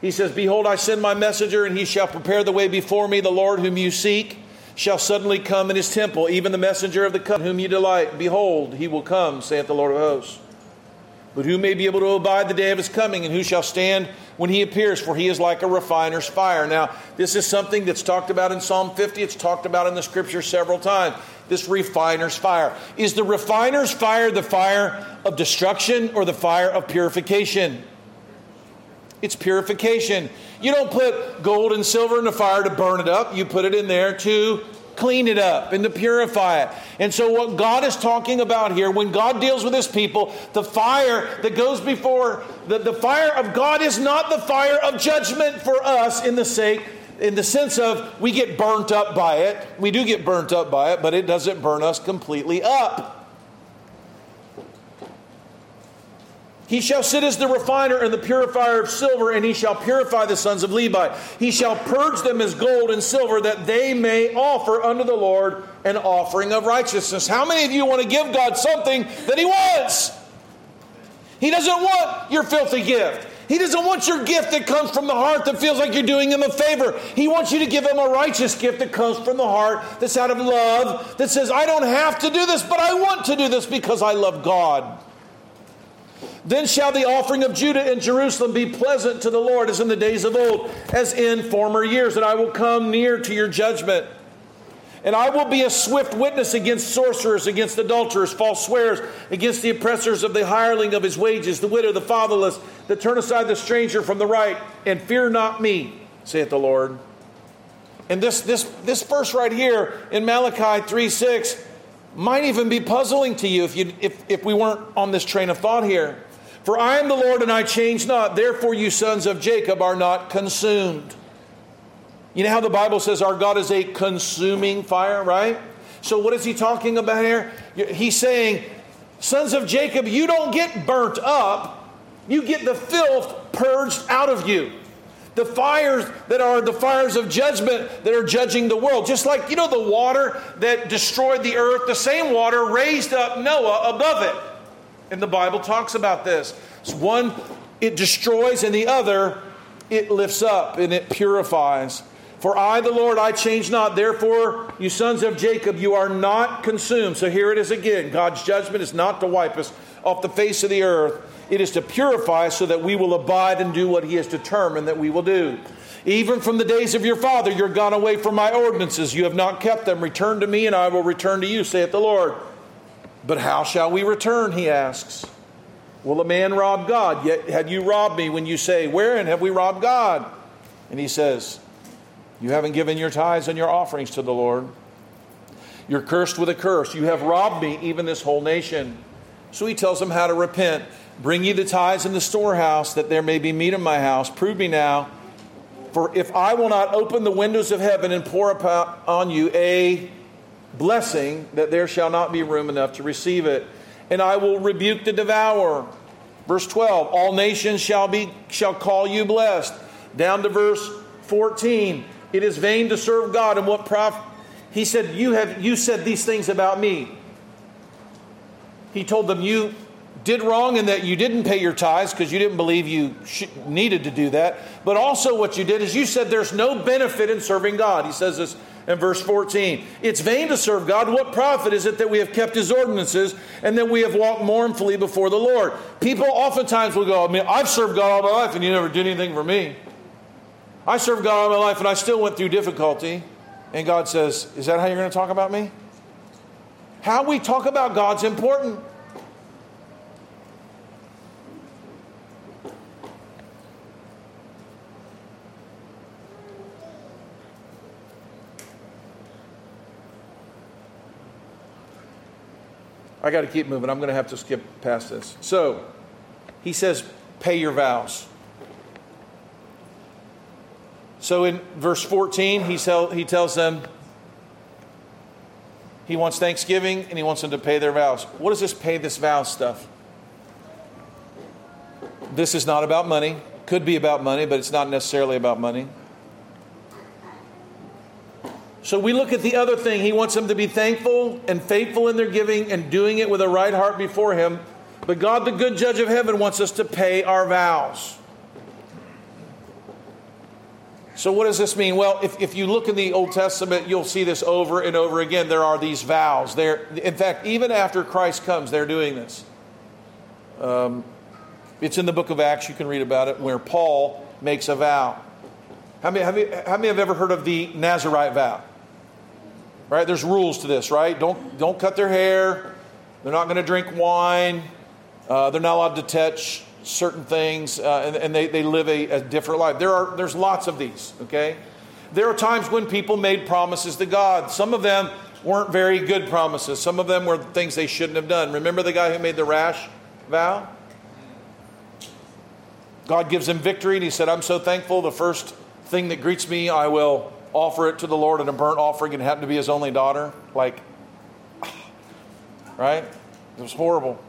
He says, Behold, I send my messenger, and he shall prepare the way before me. The Lord whom you seek shall suddenly come in his temple, even the messenger of the covenant whom you delight. Behold, he will come, saith the Lord of hosts. But who may be able to abide the day of his coming, and who shall stand when he appears? For he is like a refiner's fire. Now, this is something that's talked about in Psalm 50. It's talked about in the scripture several times this refiner's fire. Is the refiner's fire the fire of destruction or the fire of purification? It's purification. You don't put gold and silver in the fire to burn it up, you put it in there to clean it up and to purify it. And so, what God is talking about here, when God deals with his people, the fire that goes before, the, the fire of God is not the fire of judgment for us in the sake. In the sense of we get burnt up by it. We do get burnt up by it, but it doesn't burn us completely up. He shall sit as the refiner and the purifier of silver, and he shall purify the sons of Levi. He shall purge them as gold and silver, that they may offer unto the Lord an offering of righteousness. How many of you want to give God something that He wants? He doesn't want your filthy gift. He doesn't want your gift that comes from the heart that feels like you're doing him a favor. He wants you to give him a righteous gift that comes from the heart, that's out of love, that says, I don't have to do this, but I want to do this because I love God. Then shall the offering of Judah and Jerusalem be pleasant to the Lord as in the days of old, as in former years, and I will come near to your judgment. And I will be a swift witness against sorcerers, against adulterers, false swearers, against the oppressors of the hireling of his wages, the widow, the fatherless, that turn aside the stranger from the right, and fear not me, saith the Lord. And this, this, this verse right here in Malachi 3 6 might even be puzzling to you if, you if, if we weren't on this train of thought here. For I am the Lord and I change not. Therefore, you sons of Jacob are not consumed. You know how the Bible says our God is a consuming fire, right? So, what is he talking about here? He's saying, Sons of Jacob, you don't get burnt up, you get the filth purged out of you. The fires that are the fires of judgment that are judging the world. Just like, you know, the water that destroyed the earth, the same water raised up Noah above it. And the Bible talks about this. It's one, it destroys, and the other, it lifts up and it purifies. For I, the Lord, I change not. Therefore, you sons of Jacob, you are not consumed. So here it is again. God's judgment is not to wipe us off the face of the earth, it is to purify us so that we will abide and do what He has determined that we will do. Even from the days of your father, you're gone away from my ordinances. You have not kept them. Return to me, and I will return to you, saith the Lord. But how shall we return? He asks. Will a man rob God? Yet have you robbed me when you say, Wherein have we robbed God? And he says, You haven't given your tithes and your offerings to the Lord. You're cursed with a curse. You have robbed me, even this whole nation. So he tells them how to repent. Bring ye the tithes in the storehouse, that there may be meat in my house. Prove me now. For if I will not open the windows of heaven and pour upon you a blessing, that there shall not be room enough to receive it. And I will rebuke the devourer. Verse 12, all nations shall be shall call you blessed. Down to verse 14, it is vain to serve God and what profit he said you have you said these things about me. He told them you did wrong in that you didn't pay your tithes because you didn't believe you needed to do that. But also, what you did is you said there's no benefit in serving God. He says this in verse 14. It's vain to serve God. What profit is it that we have kept his ordinances and that we have walked mournfully before the Lord? People oftentimes will go, I mean, I've served God all my life and you never did anything for me. I served God all my life and I still went through difficulty. And God says, Is that how you're going to talk about me? How we talk about God's important. I got to keep moving. I'm going to have to skip past this. So, he says, pay your vows. So in verse 14, he, tell, he tells them he wants thanksgiving and he wants them to pay their vows. What is this pay this vow stuff? This is not about money. Could be about money, but it's not necessarily about money. So we look at the other thing. He wants them to be thankful and faithful in their giving and doing it with a right heart before Him. But God, the good judge of heaven, wants us to pay our vows. So, what does this mean? Well, if, if you look in the Old Testament, you'll see this over and over again. There are these vows. There, in fact, even after Christ comes, they're doing this. Um, it's in the book of Acts. You can read about it, where Paul makes a vow. How many, how many, how many have ever heard of the Nazarite vow? Right? There's rules to this, right? Don't, don't cut their hair. They're not going to drink wine. Uh, they're not allowed to touch certain things, uh, and, and, they, they live a, a, different life. There are, there's lots of these, okay? There are times when people made promises to God. Some of them weren't very good promises, some of them were things they shouldn't have done. Remember the guy who made the rash vow? God gives him victory, and he said, I'm so thankful. The first thing that greets me, I will offer it to the Lord in a burnt offering, and happened to be his only daughter. Like, right? It was horrible.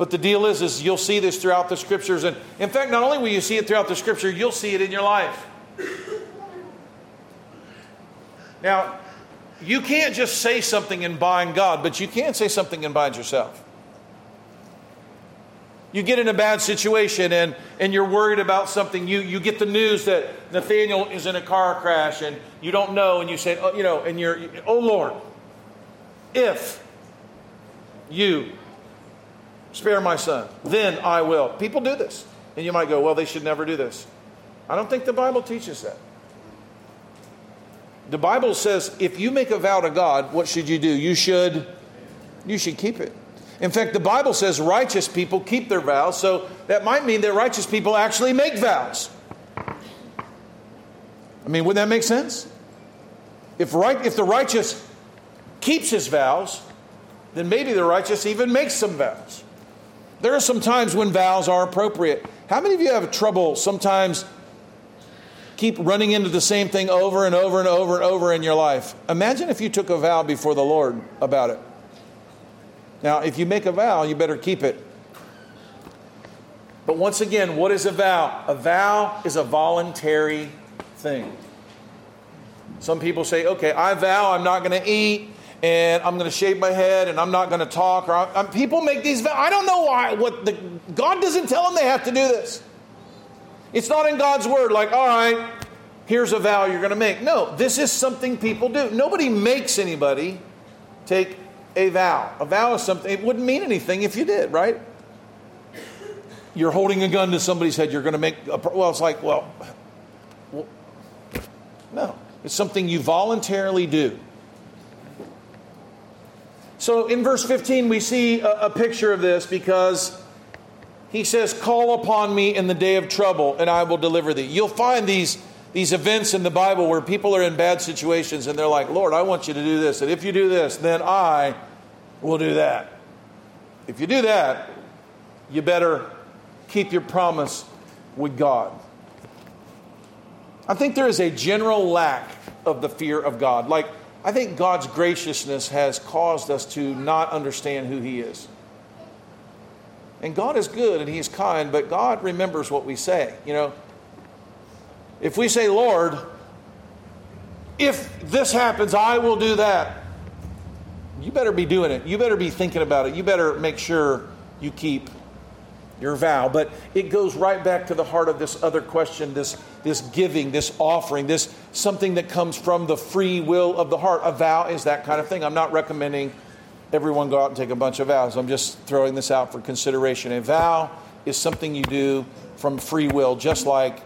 But the deal is, is you'll see this throughout the scriptures. And in fact, not only will you see it throughout the scripture, you'll see it in your life. Now, you can't just say something and bind God, but you can say something and bind yourself. You get in a bad situation and, and you're worried about something. You, you get the news that Nathaniel is in a car crash and you don't know, and you say, oh, you know, and you're, oh Lord, if you spare my son, then I will. People do this. And you might go, well, they should never do this. I don't think the Bible teaches that. The Bible says if you make a vow to God, what should you do? You should you should keep it. In fact, the Bible says righteous people keep their vows, so that might mean that righteous people actually make vows. I mean, wouldn't that make sense? If, right, if the righteous keeps his vows, then maybe the righteous even makes some vows. There are some times when vows are appropriate. How many of you have trouble sometimes keep running into the same thing over and over and over and over in your life? Imagine if you took a vow before the Lord about it. Now, if you make a vow, you better keep it. But once again, what is a vow? A vow is a voluntary thing. Some people say, okay, I vow I'm not going to eat and I'm going to shave my head and I'm not going to talk. Or I'm, people make these vows. I don't know why. What the, God doesn't tell them they have to do this. It's not in God's word, like, all right, here's a vow you're going to make. No, this is something people do. Nobody makes anybody take a vow. A vow is something, it wouldn't mean anything if you did, right? You're holding a gun to somebody's head, you're going to make, a, well, it's like, well, well, no. It's something you voluntarily do. So in verse 15, we see a, a picture of this because he says, Call upon me in the day of trouble, and I will deliver thee. You'll find these these events in the Bible where people are in bad situations and they're like, Lord, I want you to do this. And if you do this, then I will do that. If you do that, you better keep your promise with God. I think there is a general lack of the fear of God. Like, I think God's graciousness has caused us to not understand who He is. And God is good and He's kind, but God remembers what we say. You know, if we say, Lord, if this happens, I will do that, you better be doing it. You better be thinking about it. You better make sure you keep your vow. But it goes right back to the heart of this other question this, this giving, this offering, this something that comes from the free will of the heart. A vow is that kind of thing. I'm not recommending everyone go out and take a bunch of vows. I'm just throwing this out for consideration. A vow is something you do from free will, just like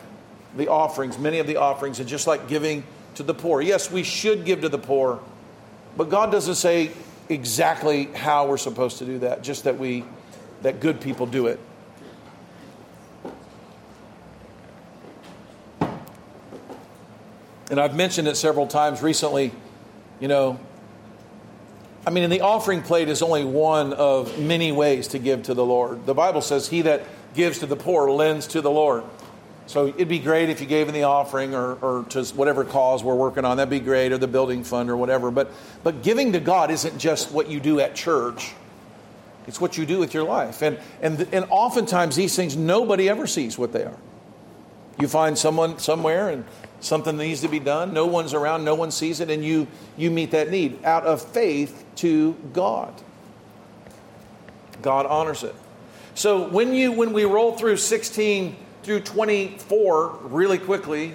the offerings, many of the offerings, and just like giving to the poor. Yes, we should give to the poor, but God doesn't say exactly how we're supposed to do that, just that we that good people do it. And I've mentioned it several times recently, you know, I mean, and the offering plate is only one of many ways to give to the Lord. The Bible says, He that gives to the poor lends to the Lord. So it'd be great if you gave in the offering or, or to whatever cause we're working on. That'd be great, or the building fund or whatever. But, but giving to God isn't just what you do at church, it's what you do with your life. And, and, and oftentimes, these things, nobody ever sees what they are. You find someone somewhere and something needs to be done, no one's around, no one sees it, and you, you meet that need out of faith to God. God honors it. So when you when we roll through 16 through 24 really quickly,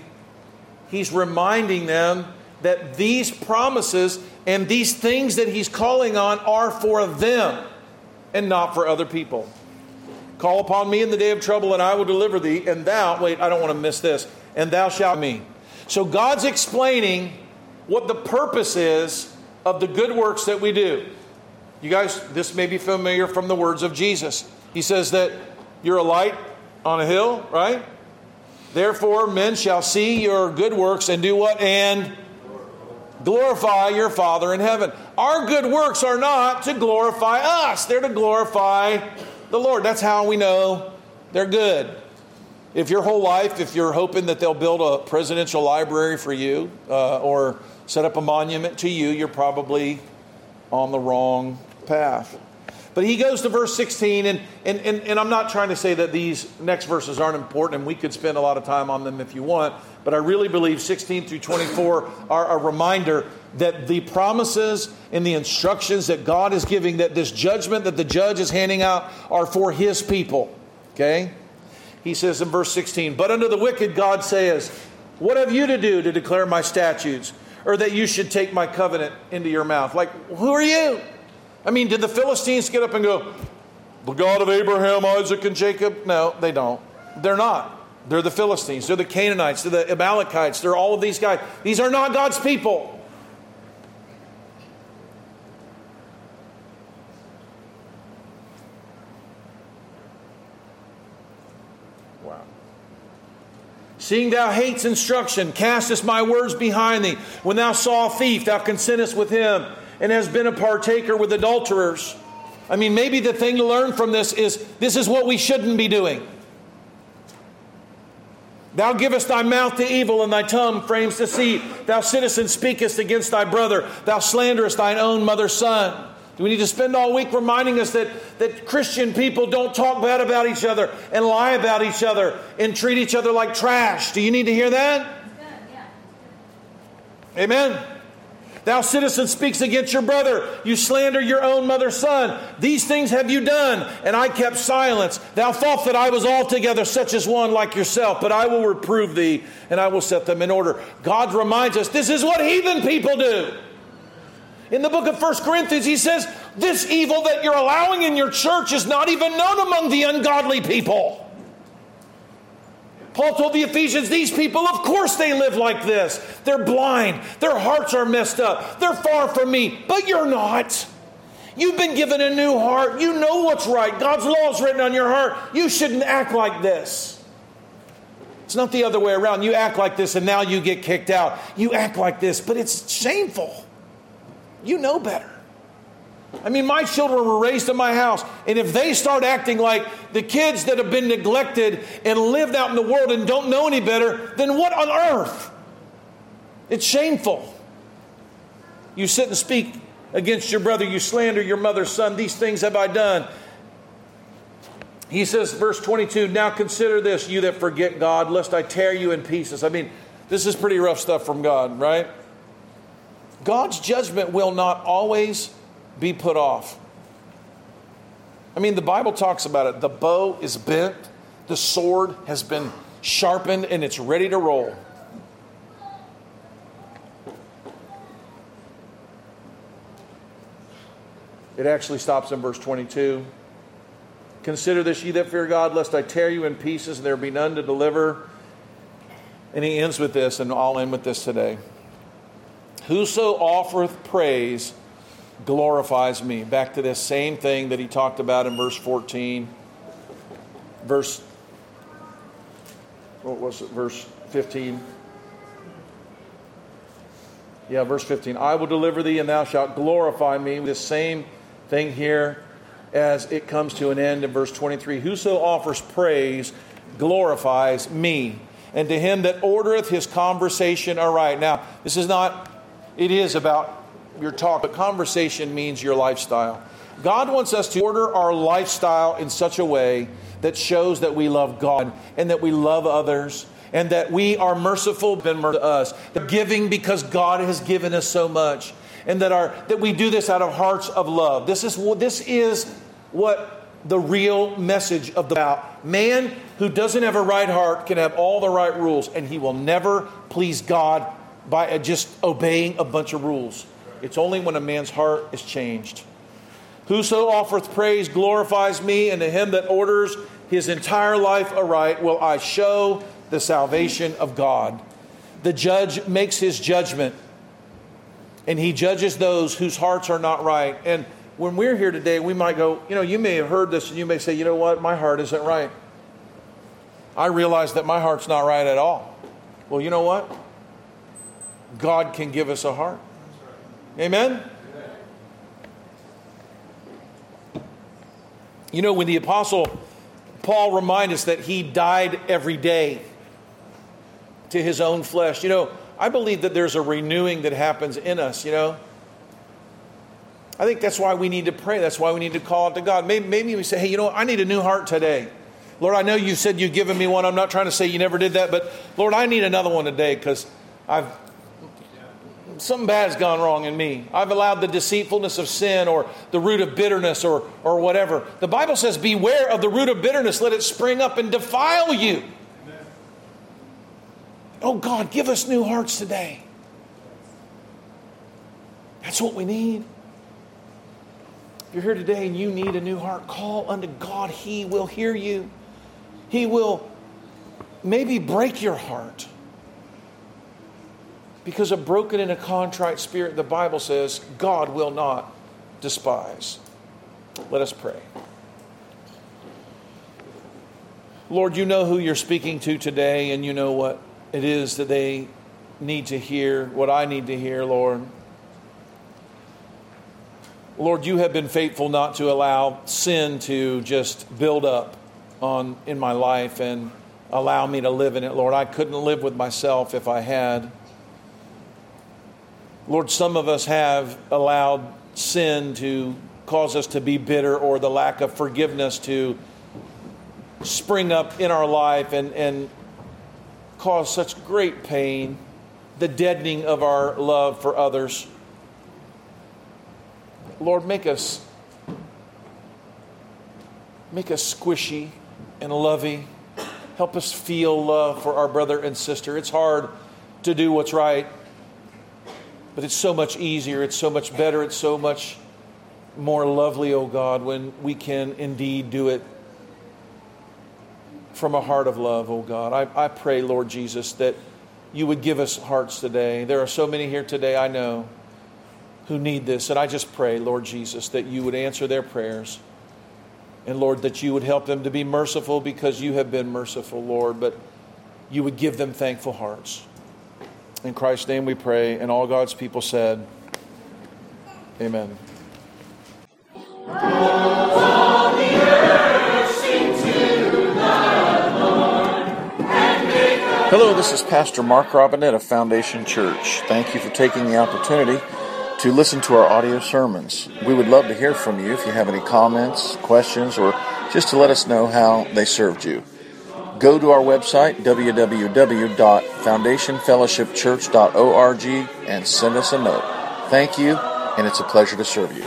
he's reminding them that these promises and these things that he's calling on are for them and not for other people. Call upon me in the day of trouble, and I will deliver thee. And thou, wait, I don't want to miss this. And thou shalt me. So God's explaining what the purpose is of the good works that we do. You guys, this may be familiar from the words of Jesus. He says that you're a light on a hill, right? Therefore, men shall see your good works and do what? And glorify your Father in heaven. Our good works are not to glorify us, they're to glorify the Lord. That's how we know they're good. If your whole life, if you're hoping that they'll build a presidential library for you uh, or set up a monument to you, you're probably on the wrong path. But he goes to verse 16, and, and, and, and, I'm not trying to say that these next verses aren't important, and we could spend a lot of time on them if you want, but I really believe 16 through 24 are a reminder that the promises and the instructions that God is giving, that this judgment that the judge is handing out, are for his people. Okay? He says in verse 16, But unto the wicked God says, What have you to do to declare my statutes, or that you should take my covenant into your mouth? Like, who are you? I mean, did the Philistines get up and go, The God of Abraham, Isaac, and Jacob? No, they don't. They're not. They're the Philistines. They're the Canaanites. They're the Amalekites. They're all of these guys. These are not God's people. Seeing thou hates instruction, castest my words behind thee. When thou saw a thief, thou consentest with him and has been a partaker with adulterers. I mean, maybe the thing to learn from this is this is what we shouldn't be doing. Thou givest thy mouth to evil, and thy tongue frames deceit. Thou sittest and speakest against thy brother. Thou slanderest thine own mother's son. Do we need to spend all week reminding us that, that Christian people don't talk bad about each other and lie about each other and treat each other like trash? Do you need to hear that? Amen. Thou citizen speaks against your brother. You slander your own mother's son. These things have you done, and I kept silence. Thou thought that I was altogether such as one like yourself, but I will reprove thee, and I will set them in order. God reminds us this is what heathen people do. In the book of First Corinthians, he says, This evil that you're allowing in your church is not even known among the ungodly people. Paul told the Ephesians, these people, of course they live like this. They're blind. Their hearts are messed up. They're far from me, but you're not. You've been given a new heart. You know what's right. God's law is written on your heart. You shouldn't act like this. It's not the other way around. You act like this and now you get kicked out. You act like this, but it's shameful. You know better. I mean, my children were raised in my house, and if they start acting like the kids that have been neglected and lived out in the world and don't know any better, then what on earth? It's shameful. You sit and speak against your brother, you slander your mother's son. These things have I done. He says, verse 22 Now consider this, you that forget God, lest I tear you in pieces. I mean, this is pretty rough stuff from God, right? God's judgment will not always be put off. I mean, the Bible talks about it. The bow is bent, the sword has been sharpened, and it's ready to roll. It actually stops in verse 22. Consider this, ye that fear God, lest I tear you in pieces, and there be none to deliver. And he ends with this, and I'll end with this today. Whoso offereth praise glorifies me. Back to this same thing that he talked about in verse 14. Verse, what was it? Verse 15. Yeah, verse 15. I will deliver thee, and thou shalt glorify me. This same thing here as it comes to an end in verse 23. Whoso offers praise glorifies me, and to him that ordereth his conversation aright. Now, this is not, it is about your talk, but conversation means your lifestyle. God wants us to order our lifestyle in such a way that shows that we love God and that we love others and that we are merciful been to us, giving because God has given us so much, and that our that we do this out of hearts of love. This is this is what the real message of the about man who doesn't have a right heart can have all the right rules, and he will never please God by uh, just obeying a bunch of rules. It's only when a man's heart is changed. Whoso offereth praise glorifies me, and to him that orders his entire life aright will I show the salvation of God. The judge makes his judgment, and he judges those whose hearts are not right. And when we're here today, we might go, you know, you may have heard this, and you may say, you know what, my heart isn't right. I realize that my heart's not right at all. Well, you know what? God can give us a heart. Amen? You know, when the apostle Paul reminds us that he died every day to his own flesh, you know, I believe that there's a renewing that happens in us, you know. I think that's why we need to pray. That's why we need to call out to God. Maybe, maybe we say, hey, you know, I need a new heart today. Lord, I know you said you've given me one. I'm not trying to say you never did that, but Lord, I need another one today because I've something bad has gone wrong in me. I've allowed the deceitfulness of sin or the root of bitterness or, or whatever. The Bible says, Beware of the root of bitterness, let it spring up and defile you. Amen. Oh God, give us new hearts today. That's what we need. If you're here today and you need a new heart, call unto God. He will hear you. He will maybe break your heart. Because a broken and a contrite spirit, the Bible says, God will not despise. Let us pray. Lord, you know who you're speaking to today, and you know what it is that they need to hear, what I need to hear, Lord. Lord, you have been faithful not to allow sin to just build up on in my life and allow me to live in it, Lord. I couldn't live with myself if I had. Lord, some of us have allowed sin to cause us to be bitter or the lack of forgiveness to spring up in our life and, and cause such great pain, the deadening of our love for others. Lord, make us make us squishy and lovey. Help us feel love for our brother and sister. It's hard to do what's right but it's so much easier, it's so much better, it's so much more lovely, oh God, when we can indeed do it from a heart of love, oh God. I, I pray, Lord Jesus, that you would give us hearts today. There are so many here today, I know, who need this. And I just pray, Lord Jesus, that you would answer their prayers. And Lord, that you would help them to be merciful because you have been merciful, Lord, but you would give them thankful hearts. In Christ's name we pray, and all God's people said, Amen. Hello, this is Pastor Mark Robinette of Foundation Church. Thank you for taking the opportunity to listen to our audio sermons. We would love to hear from you if you have any comments, questions, or just to let us know how they served you go to our website, www.foundationfellowshipchurch.org, and send us a note. Thank you, and it's a pleasure to serve you.